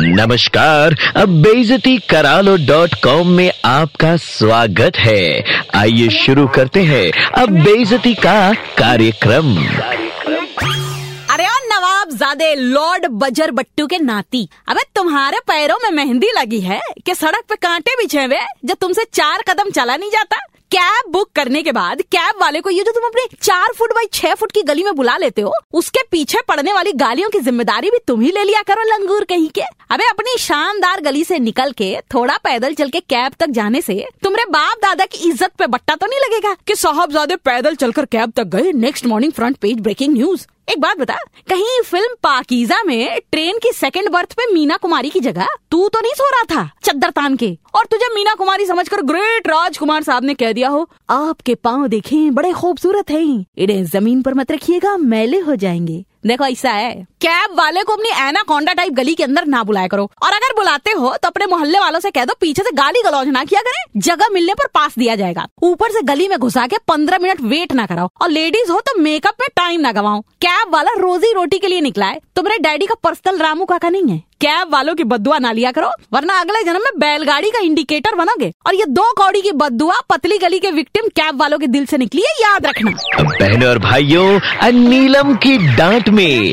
नमस्कार, अब बेजती करालो डॉट कॉम में आपका स्वागत है। आइए शुरू करते हैं अब बेजती का कार्यक्रम। अरे ओ नवाब जादे, लॉर्ड बजर बट्टू के नाती। अबे, तुम्हारे पैरों में मेहंदी लगी है कि सड़क पे कांटे बिछे हुए जो तुमसे चार कदम चला नहीं जाता? कैब बुक करने के बाद कैब वाले को, ये जो तुम अपने चार फुट बाई छह फुट की गली में बुला लेते हो, उसके पीछे पड़ने वाली गालियों की ज़िम्मेदारी भी तुम ही ले लिया करो, लंगूर कहीं के। अबे, अपनी शानदार गली से निकल के, थोड़ा पैदल चल के कैब तक जाने से, तुम्हारे बाप दादा की इज़्ज़त पे बट्टा तो नहीं लगेगा कि साहबजादे पैदल चलकर कैब तक गए next morning front page breaking news एक बात बता, कहीं फ़िल्म पाकिजा में ट्रेन की सेकंड बर्थ पे मीना कुमारी की जगह तू तो नहीं सो रहा था चद्दर तान के। और तुझे मीना कुमारी समझकर ग्रेट राजकुमार साहब ने कह दिया हो, आपके पाँव देखे, बड़े खूबसूरत है। इन्हें ज़मीन पर मत रखिएगा, मैले हो जाएँगे। देखो, ऐसा है। कैब वाले को अपनी एना कोंडा टाइप गली के अंदर ना बुलाया करो। और अगर बुलाते हो तो अपने मोहल्ले वालों से कह दो, पीछे से गाली गलौज ना किया करें। जगह मिलने पर पास दिया जाएगा। ऊपर से गली में घुसा के पंद्रह मिनट वेट ना कराओ। और लेडीज़ हो तो मेकअप में टाइम ना गवाओ। कैब वाला रोजी रोटी के लिए निकला है। तुम्हारे डैडी का पर्सनल रामू काका नहीं है। कैब वालों की बदुआ ना लिया करो, वरना अगले जन्म में बैलगाड़ी का इंडिकेटर बनोगे। और ये दो कौड़ी की बदुआ पतली गली के विक्टिम कैब वालों के दिल से निकली है, याद रखना। बहनों और भाइयों नीलम की डांट में